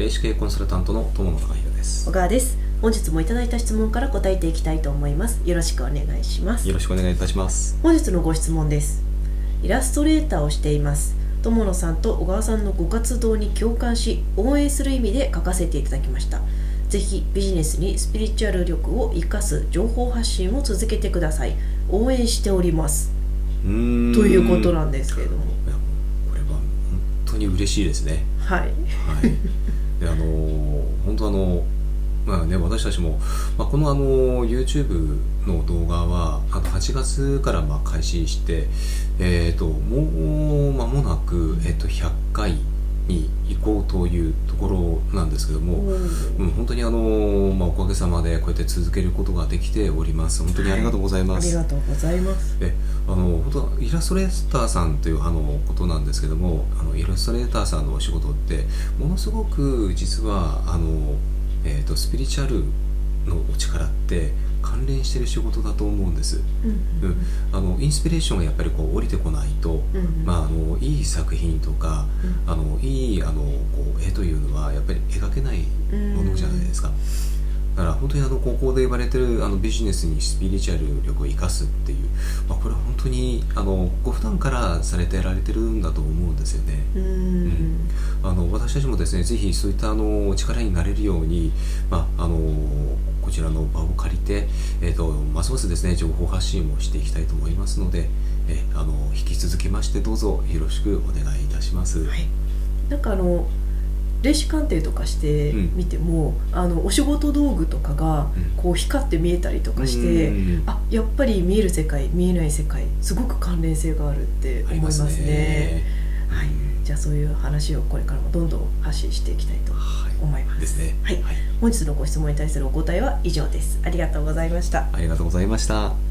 霊視系コンサルタントの友野隆弘です。小川です。本日もいただいた質問から答えていきたいと思います。よろしくお願いします。よろしくお願いいたします。本日のご質問です。イラストレーターをしています。友野さんと小川さんのご活動に共感し応援する意味で書かせていただきました。ぜひビジネスにスピリチュアル力を生かす情報発信を続けてください。応援しております。ということなんですけれどもに嬉しいですね。はい。はい。であのー本当あのまあね、私たちも、まあ、このあの YouTube の動画はあの8月からまあ開始して、えー、ともう間もなく、えー、と100回に行こうというところなんですけども、うん、本当にあの、まあ、おかげさまでこうやって続けることができております。本当にありがとうございます、ありがとうございます。えあの本当はイラストレーターさんというあのことなんですけどもあのイラストレーターさんのお仕事ってものすごく実はあの、えー、とスピリチュアルのお力って関連してる仕事だと思うんです、うんうん、あのインスピレーションがやっぱりこう降りてこないと、うんまあ、あのいい作品とか、あのいいあのこう絵というのはやっぱり描けないものじゃないですか。だから本当にあの高校で言われてるあのビジネスにスピリチュアル力を生かすっていう、まあ、これは本当にあのご普段からされてられてるんだと思うんですよね。うん。うん。あの私たちもですねぜひそういったあの力になれるように、まあ、あのこちらの場を借りて、えー、とますますですね情報発信をしていきたいと思いますので、えあの引き続きましてどうぞよろしくお願いいたします。はい、なんかあの霊視鑑定とかしてみても、あのお仕事道具とかがうん。こう光って見えたりとかして、うん。あやっぱり見える世界見えない世界すごく関連性があるって思いますねはい、じゃあそういう話をこれからもどんどん発信していきたいとはい。思います。ですね。はい。本日のご質問に対するお答えは以上です。ありがとうございました。ありがとうございました。